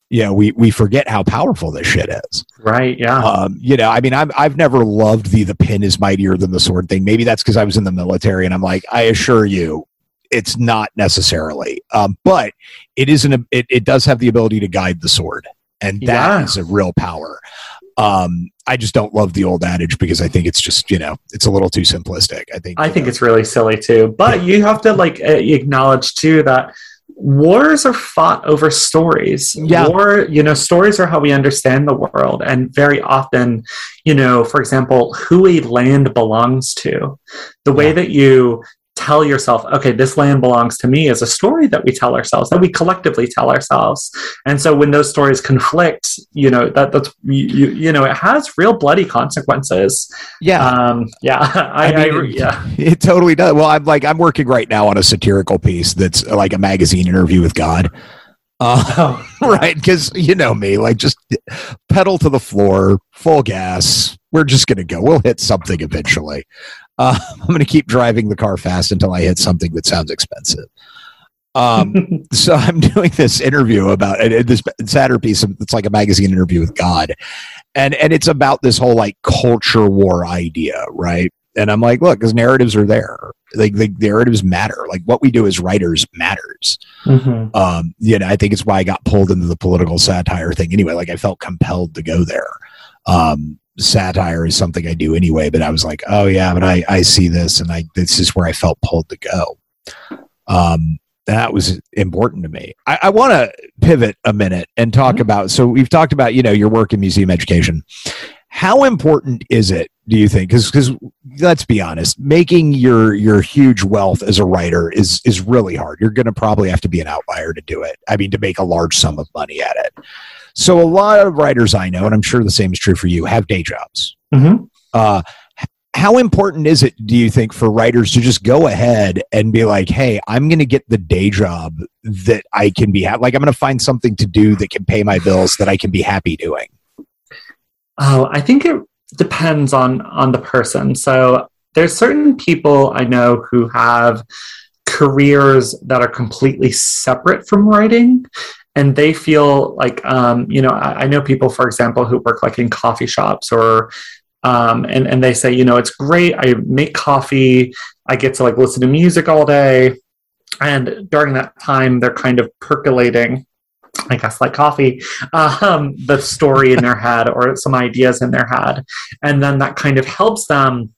You know, we we forget how powerful this shit is. Right. Yeah. Um, you know, I mean, I've I've never loved the the pin is mightier than the sword thing. Maybe that's because I was in the military, and I'm like, I assure you, it's not necessarily. Um, but it isn't. A, it it does have the ability to guide the sword, and that is Yeah. a real power. Um, I just don't love the old adage because I think it's just you know it's a little too simplistic. I think. I think know, it's really silly too. But you have to like acknowledge too that wars are fought over stories. Yeah. War, you know, stories are how we understand the world. And very often, you know, for example, who a land belongs to, the way Yeah. that you tell yourself, okay, this land belongs to me is a story that we tell ourselves, that we collectively tell ourselves. And so when those stories conflict, you know, that that's you, you, you know, it has real bloody consequences. yeah. Um, yeah, I, I I, yeah. It totally does. Well, I'm like I'm working right now on a satirical piece that's like a magazine interview with God. Uh, Oh, right because you know me like just pedal to the floor full gas we're just gonna go we'll hit something eventually uh, i'm gonna keep driving the car fast until i hit something that sounds expensive um, so i'm doing this interview about this sadder piece of, it's like a magazine interview with god and and it's about this whole like culture war idea right and i'm like look because narratives are there like the narratives matter like what we do as writers matters Mhm. um, you know, I think it's why I got pulled into the political satire thing anyway. Like I felt compelled to go there. Um, satire is something I do anyway, but I was like, oh yeah, but I, I see this and I, this is where I felt pulled to go. Um, that was important to me. I, I want to pivot a minute and talk mm-hmm. about, so we've talked about, you know, your work in museum education. How important is it, do you think? Because, because let's be honest, making your, your huge wealth as a writer is, is really hard. You're going to probably have to be an outlier to do it. I mean, to make a large sum of money at it. So a lot of writers I know, and I'm sure the same is true for you, have day jobs. Mm-hmm. Uh, how important is it, do you think, for writers to just go ahead and be like, hey, I'm going to get the day job that I can be ha- like, I'm going to find something to do that can pay my bills that I can be happy doing? Oh, I think it depends on on the person. So there's certain people I know who have careers that are completely separate from writing and they feel like um, you know I, I, know people for example who work like in coffee shops or um, and, and they say you know it's great. I make coffee. I get to like listen to music all day. And during that time they're kind of percolating I guess like coffee, um, the story in their head or some ideas in their head. And then that kind of helps them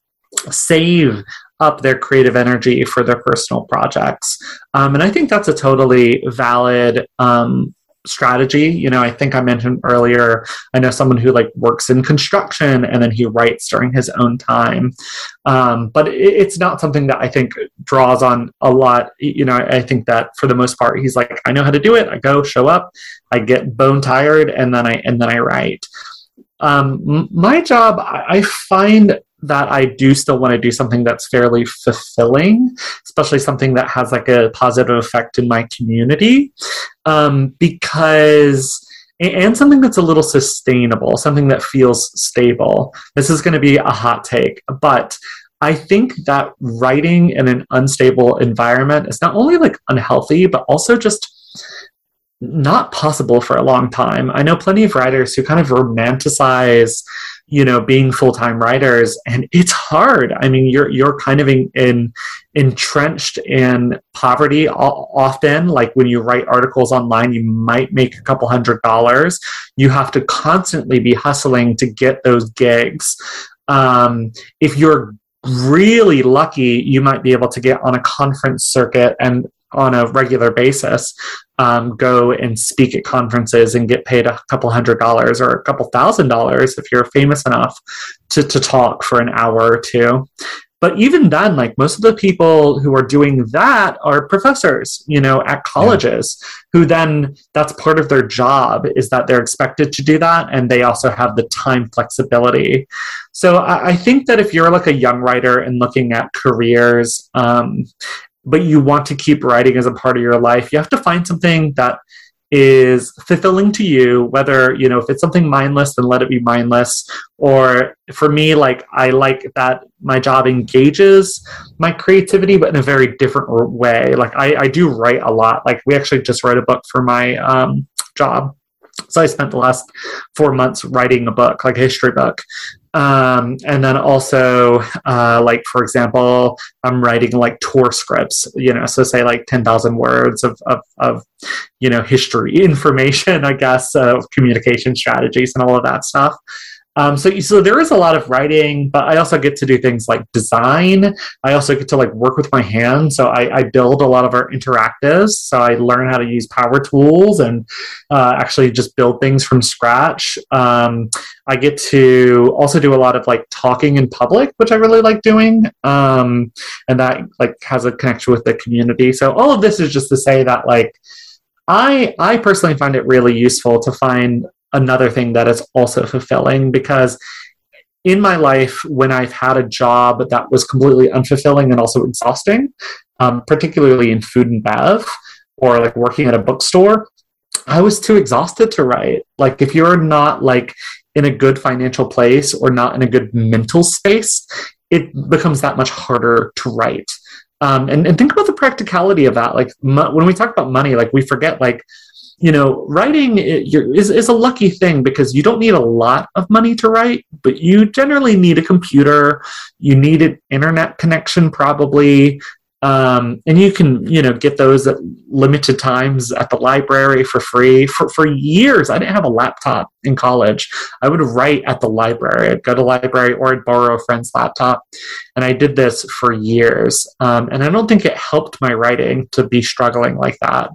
save up their creative energy for their personal projects. Um, and I think that's a totally valid um, strategy. You know, I think I mentioned earlier, I know someone who like works in construction and then he writes during his own time. Um, but it, it's not something that I think draws on a lot. You know, I think that for the most part, he's like, I know how to do it. I go, show up, I get bone tired, and then I and then I write. Um, my job, I find that I do still want to do something that's fairly fulfilling, especially something that has like a positive effect in my community, um, because and something that's a little sustainable, something that feels stable. This is going to be a hot take, but I think that writing in an unstable environment is not only like unhealthy, but also just not possible for a long time. I know plenty of writers who kind of romanticize you know being full-time writers and it's hard. I mean you're you're kind of in, in entrenched in poverty often. Like when you write articles online you might make a couple hundred dollars. You have to constantly be hustling to get those gigs. Um, if you're really lucky you might be able to get on a conference circuit and on a regular basis um, go and speak at conferences and get paid a couple hundred dollars or a couple thousand dollars if you're famous enough to, to talk for an hour or two but even then like most of the people who are doing that are professors you know at colleges yeah. who then that's part of their job is that they're expected to do that and they also have the time flexibility so i, I think that if you're like a young writer and looking at careers um, but you want to keep writing as a part of your life, you have to find something that is fulfilling to you whether you know if it's something mindless then let it be mindless. Or for me like i like that my job engages my creativity but in a very different way. Like i, I do write a lot. Like we actually just wrote a book for my um, job. So I spent the last four months writing a book, like a history book. Um, and then also, uh, like, for example, I'm writing like tour scripts, you know, so say like 10,000 words of, of, of, you know, history information, I guess, of communication strategies and all of that stuff. Um, so, so there is a lot of writing, but I also get to do things like design. I also get to like work with my hands. So I, I build a lot of our interactives. So I learn how to use power tools and uh, actually just build things from scratch. Um, I get to also do a lot of like talking in public, which I really like doing. Um, and that like has a connection with the community. So all of this is just to say that like, I I personally find it really useful to find another thing that is also fulfilling because in my life when I've had a job that was completely unfulfilling and also exhausting, um, particularly in food and bev or like working at a bookstore, I was too exhausted to write. Like if you're not like in a good financial place or not in a good mental space, it becomes that much harder to write. Um, and, and think about the practicality of that. Like mo- when we talk about money, like we forget like you know, writing is, is a lucky thing because you don't need a lot of money to write, but you generally need a computer. You need an internet connection, probably. um, and you can you know get those at limited times at the library for free. For, for years i didn't have a laptop in college. I would write at the library. I'd go to library or i'd borrow a friend's laptop. And i did this for years. Um, and i don't think it helped my writing to be struggling like that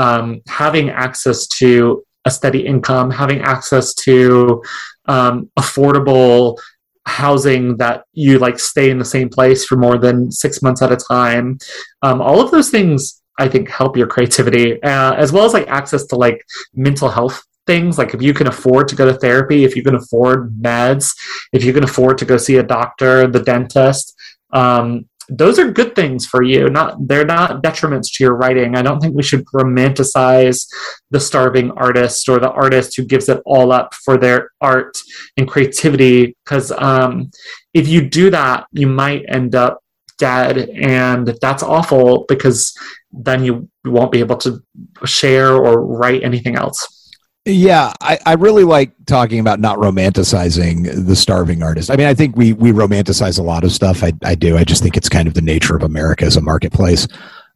um, having access to a steady income having access to um, affordable housing that you like stay in the same place for more than six months at a time. Um, all of those things i think help your creativity uh, as well as like access to like mental health things. Like if you can afford to go to therapy if you can afford meds if you can afford to go see a doctor the dentist um, those are good things for you. Not they're not detriments to your writing. I don't think we should romanticize the starving artist or the artist who gives it all up for their art and creativity. Because um, if you do that you might end up dead and that's awful because then you won't be able to share or write anything else yeah, I, I really like talking about not romanticizing the starving artist. I mean, I think we we romanticize a lot of stuff. I, I do. I just think it's kind of the nature of America as a marketplace.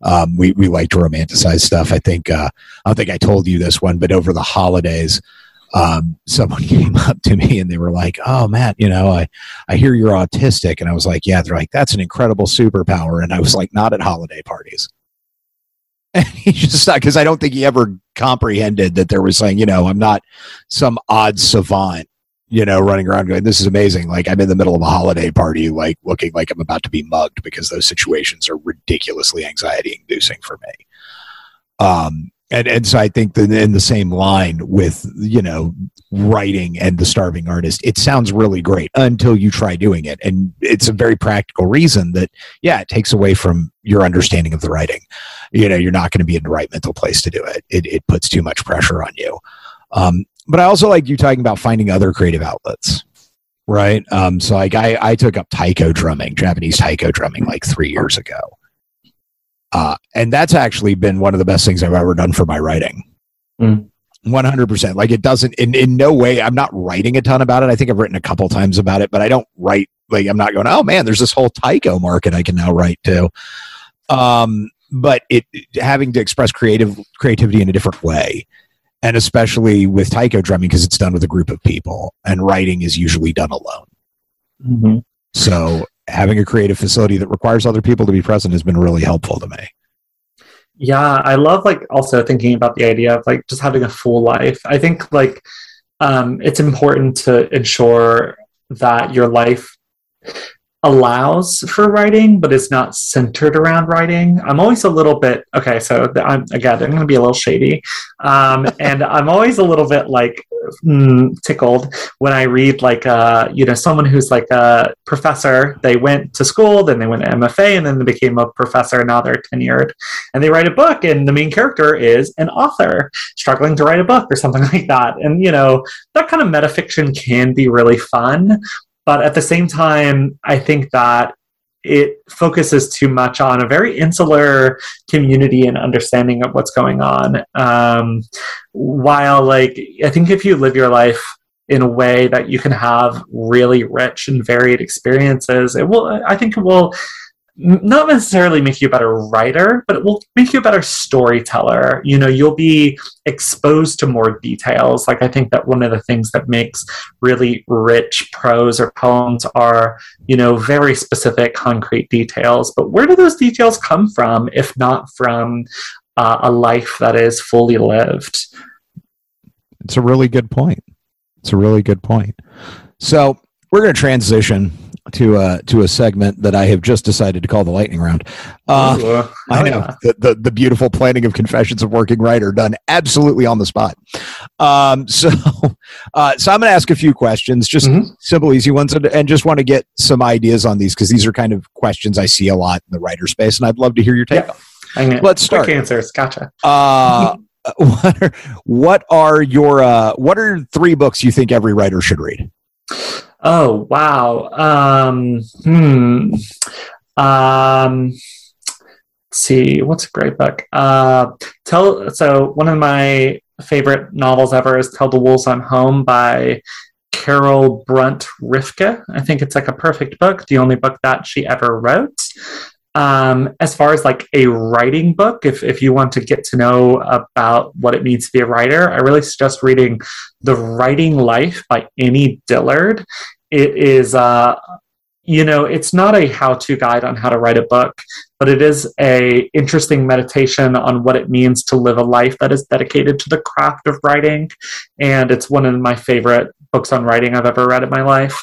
Um, we we like to romanticize stuff. I think uh, I don't think I told you this one, but over the holidays, um, someone came up to me and they were like, "Oh, Matt, you know, I I hear you're autistic," and I was like, "Yeah." They're like, "That's an incredible superpower," and I was like, "Not at holiday parties." And he just not because I don't think he ever comprehended that there was saying, you know, I'm not some odd savant, you know, running around going, "This is amazing." Like I'm in the middle of a holiday party, like looking like I'm about to be mugged because those situations are ridiculously anxiety-inducing for me. Um, and and so I think that in the same line with you know writing and the starving artist, it sounds really great until you try doing it, and it's a very practical reason that yeah, it takes away from your understanding of the writing. You know, you're not going to be in the right mental place to do it. It it puts too much pressure on you. Um, but I also like you talking about finding other creative outlets right? Um, so like I, I took up taiko drumming, Japanese taiko drumming, like three years ago, uh, and that's actually been one of the best things I've ever done for my writing. Mm. 100%. Like it doesn't, in, in no way, I'm not writing a ton about it. I think I've written a couple times about it, but I don't write, like, I'm not going, oh man, there's this whole taiko market I can now write to. Um, but it having to express creative creativity in a different way and especially with taiko drumming because it's done with a group of people and writing is usually done alone mm-hmm. so having a creative facility that requires other people to be present has been really helpful to me. Yeah, I love like also thinking about the idea of like just having a full life. I think like um, it's important to ensure that your life allows for writing, but it's not centered around writing. I'm always a little bit okay. So I'm again, I'm going to be a little shady, um, and I'm always a little bit like mm, tickled when I read like uh, you know someone who's like a professor. They went to school, then they went to MFA, and then they became a professor. Now they're tenured, and they write a book, and the main character is an author struggling to write a book or something like that. And you know that kind of metafiction can be really fun, but at the same time, I think that it focuses too much on a very insular community and understanding of what's going on. Um, while, like, I think if you live your life in a way that you can have really rich and varied experiences, it will, I think, it will not necessarily make you a better writer, but it will make you a better storyteller. You know, you'll be exposed to more details. Like, I think that one of the things that makes really rich prose or poems are, you know, very specific, concrete details. But where do those details come from, if not from uh, a life that is fully lived? It's a really good point. It's a really good point. So, we're going to transition to uh, to a segment that I have just decided to call the lightning round. Uh, Ooh, uh, I know yeah. the, the, the beautiful planning of confessions of working writer done absolutely on the spot. Um, so uh, so I'm going to ask a few questions, just mm-hmm. simple, easy ones, and, and just want to get some ideas on these because these are kind of questions I see a lot in the writer space, and I'd love to hear your take. Yeah. Let's start. Quick answers. Gotcha. Uh, what are, what are your uh, what are three books you think every writer should read? Oh wow. Um, hmm. Um, let's see, what's a great book? Uh, tell. So one of my favorite novels ever is "Tell the Wolves I'm Home" by Carol Brunt Rifka. I think it's like a perfect book. The only book that she ever wrote. Um, as far as like a writing book, if, if you want to get to know about what it means to be a writer, I really suggest reading The Writing Life by Annie Dillard. It is, uh, you know, it's not a how-to guide on how to write a book, but it is a interesting meditation on what it means to live a life that is dedicated to the craft of writing. And it's one of my favorite books on writing I've ever read in my life.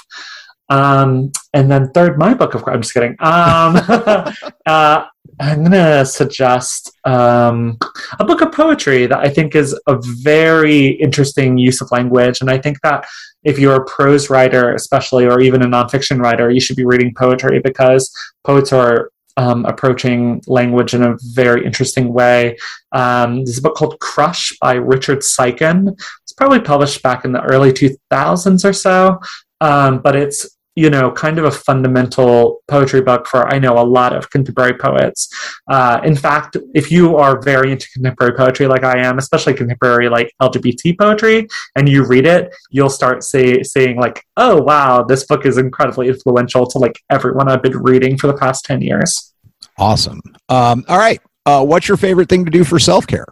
Um, and then third, my book of I'm just kidding. Um, uh, I'm gonna suggest um, a book of poetry that I think is a very interesting use of language, and I think that if you're a prose writer, especially, or even a nonfiction writer, you should be reading poetry because poets are um, approaching language in a very interesting way. Um, there's a book called Crush by Richard Siken. It's probably published back in the early 2000s or so, um, but it's you know, kind of a fundamental poetry book for, I know, a lot of contemporary poets. Uh, in fact, if you are very into contemporary poetry like I am, especially contemporary like LGBT poetry, and you read it, you'll start say, saying like, oh, wow, this book is incredibly influential to like everyone I've been reading for the past 10 years. Awesome. Um, all right. Uh, what's your favorite thing to do for self care?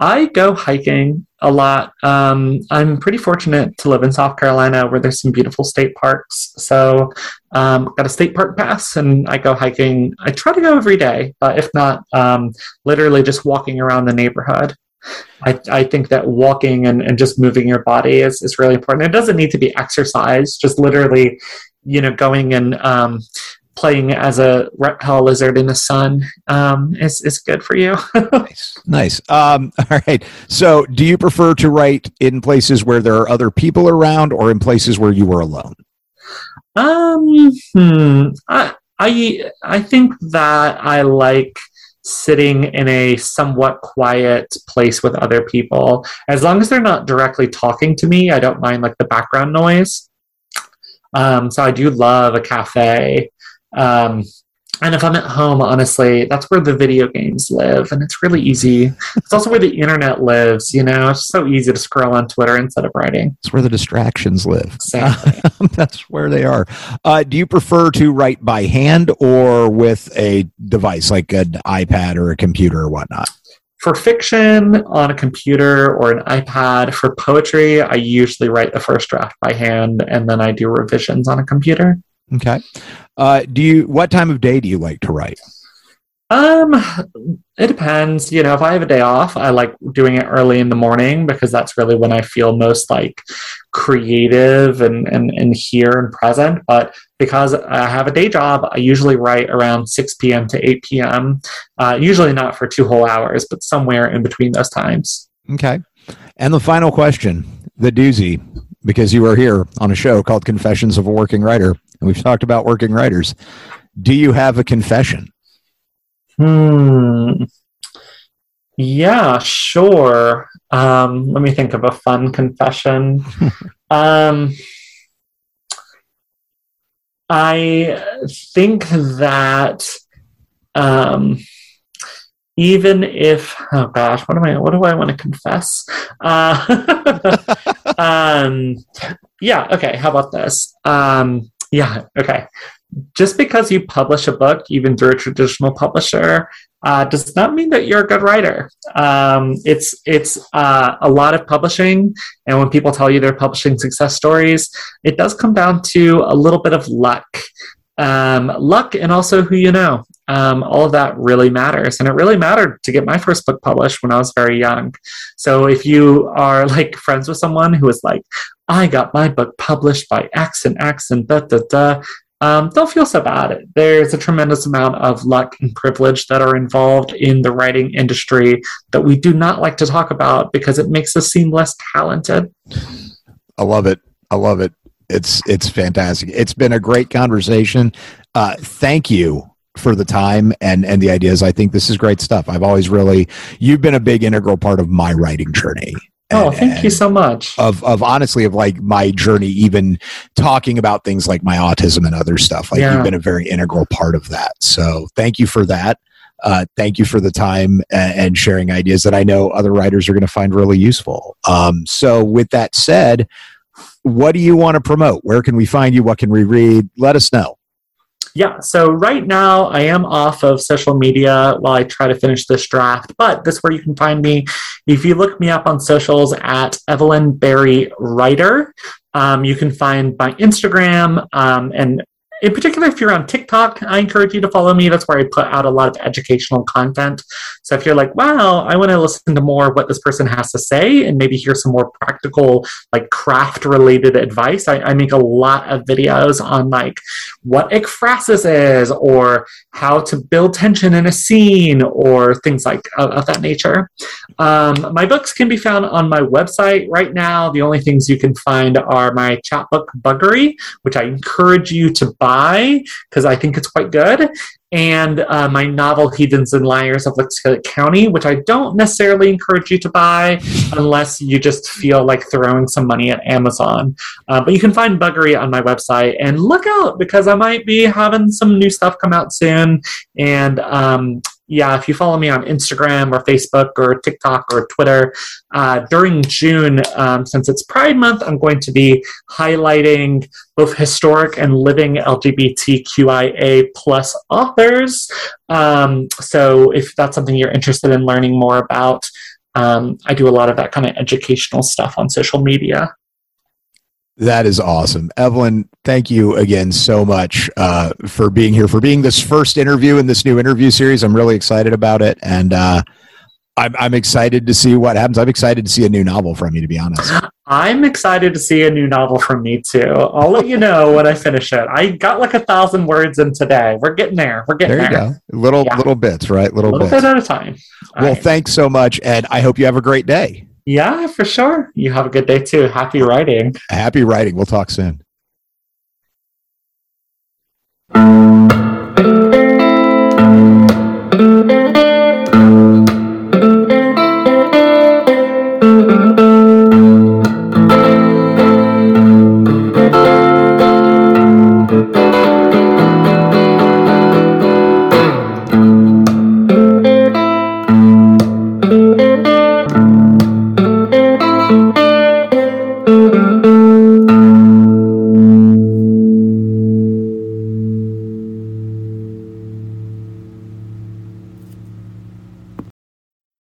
I go hiking a lot. Um, I'm pretty fortunate to live in South Carolina where there's some beautiful state parks. So, um, got a state park pass and I go hiking. I try to go every day, but if not, um, literally just walking around the neighborhood. I, I think that walking and, and just moving your body is, is really important. It doesn't need to be exercise, just literally, you know, going and um, playing as a reptile lizard in the sun um, is, is good for you. nice. Nice. Um, all right. So, do you prefer to write in places where there are other people around or in places where you were alone? Um, hmm. I, I, I think that I like sitting in a somewhat quiet place with other people. As long as they're not directly talking to me, I don't mind like the background noise. Um, so I do love a cafe um, and if I'm at home, honestly, that's where the video games live, and it's really easy. It's also where the internet lives. You know, it's so easy to scroll on Twitter instead of writing. It's where the distractions live. Exactly. that's where they are. Uh, do you prefer to write by hand or with a device like an iPad or a computer or whatnot? For fiction, on a computer or an iPad. For poetry, I usually write the first draft by hand, and then I do revisions on a computer. Okay. Uh, do you? What time of day do you like to write? Um, it depends. You know, if I have a day off, I like doing it early in the morning because that's really when I feel most like creative and and, and here and present. But because I have a day job, I usually write around 6 p.m. to 8 p.m. Uh, usually not for two whole hours, but somewhere in between those times. Okay. And the final question, the doozy, because you are here on a show called Confessions of a Working Writer and we've talked about working writers. Do you have a confession? Hmm. Yeah, sure. Um, let me think of a fun confession. um, I think that um, even if oh gosh, what am I? What do I want to confess? Uh, um, yeah. Okay. How about this? Um, yeah, okay. Just because you publish a book, even through a traditional publisher, uh, does not mean that you're a good writer. Um, it's it's uh, a lot of publishing, and when people tell you they're publishing success stories, it does come down to a little bit of luck, um, luck, and also who you know. Um, all of that really matters, and it really mattered to get my first book published when I was very young. So if you are like friends with someone who is like, I got my book published by X and X and da da da. Um, don't feel so bad. There's a tremendous amount of luck and privilege that are involved in the writing industry that we do not like to talk about because it makes us seem less talented. I love it. I love it. It's it's fantastic. It's been a great conversation. Uh, thank you for the time and and the ideas. I think this is great stuff. I've always really you've been a big integral part of my writing journey. Oh, thank you so much. Of of honestly of like my journey, even talking about things like my autism and other stuff. Like yeah. you've been a very integral part of that. So thank you for that. Uh, thank you for the time and, and, sharing ideas that I know other writers are going to find really useful. Um, so with that said, what do you want to promote? Where can we find you? What can we read? Let us know. Yeah, so right now I am off of social media while I try to finish this draft, but this is where you can find me. If you look me up on socials at Evelyn Berry Writer, um, you can find my Instagram um, and in particular, if you're on TikTok, I encourage you to follow me. That's where I put out a lot of educational content. So if you're like, wow, I want to listen to more of what this person has to say and maybe hear some more practical, like craft related advice, I, I make a lot of videos on like what ekphrasis is or how to build tension in a scene or things like of, of that nature. Um, my books can be found on my website right now. The only things you can find are my chapbook Buggery, which I encourage you to buy buy because I think it's quite good, and uh, my novel Heathens and Liars of Lickskillet County, which I don't necessarily encourage you to buy unless you just feel like throwing some money at Amazon. Uh, but you can find Buggery on my website and look out because I might be having some new stuff come out soon. And um, yeah, if you follow me on Instagram or Facebook or TikTok or Twitter, uh, during June, um, since it's Pride Month, I'm going to be highlighting both historic and living LGBTQIA plus authors. Um, so if that's something you're interested in learning more about, um, I do a lot of that kind of educational stuff on social media. That is awesome. Evelyn, thank you again so much uh, for being here, for being this first interview in this new interview series. I'm really excited about it. And uh, I'm, I'm excited to see what happens. I'm excited to see a new novel from you, to be honest. I'm excited to see a new novel from me too. I'll let you know when I finish it. I got like a thousand words in today. We're getting there. We're getting there. You there. go. Little yeah. little bits, right? Little, little bits. bit at a time. All well, right. thanks so much, and I hope you have a great day. Yeah, for sure. You have a good day too. Happy writing. Happy writing. We'll talk soon.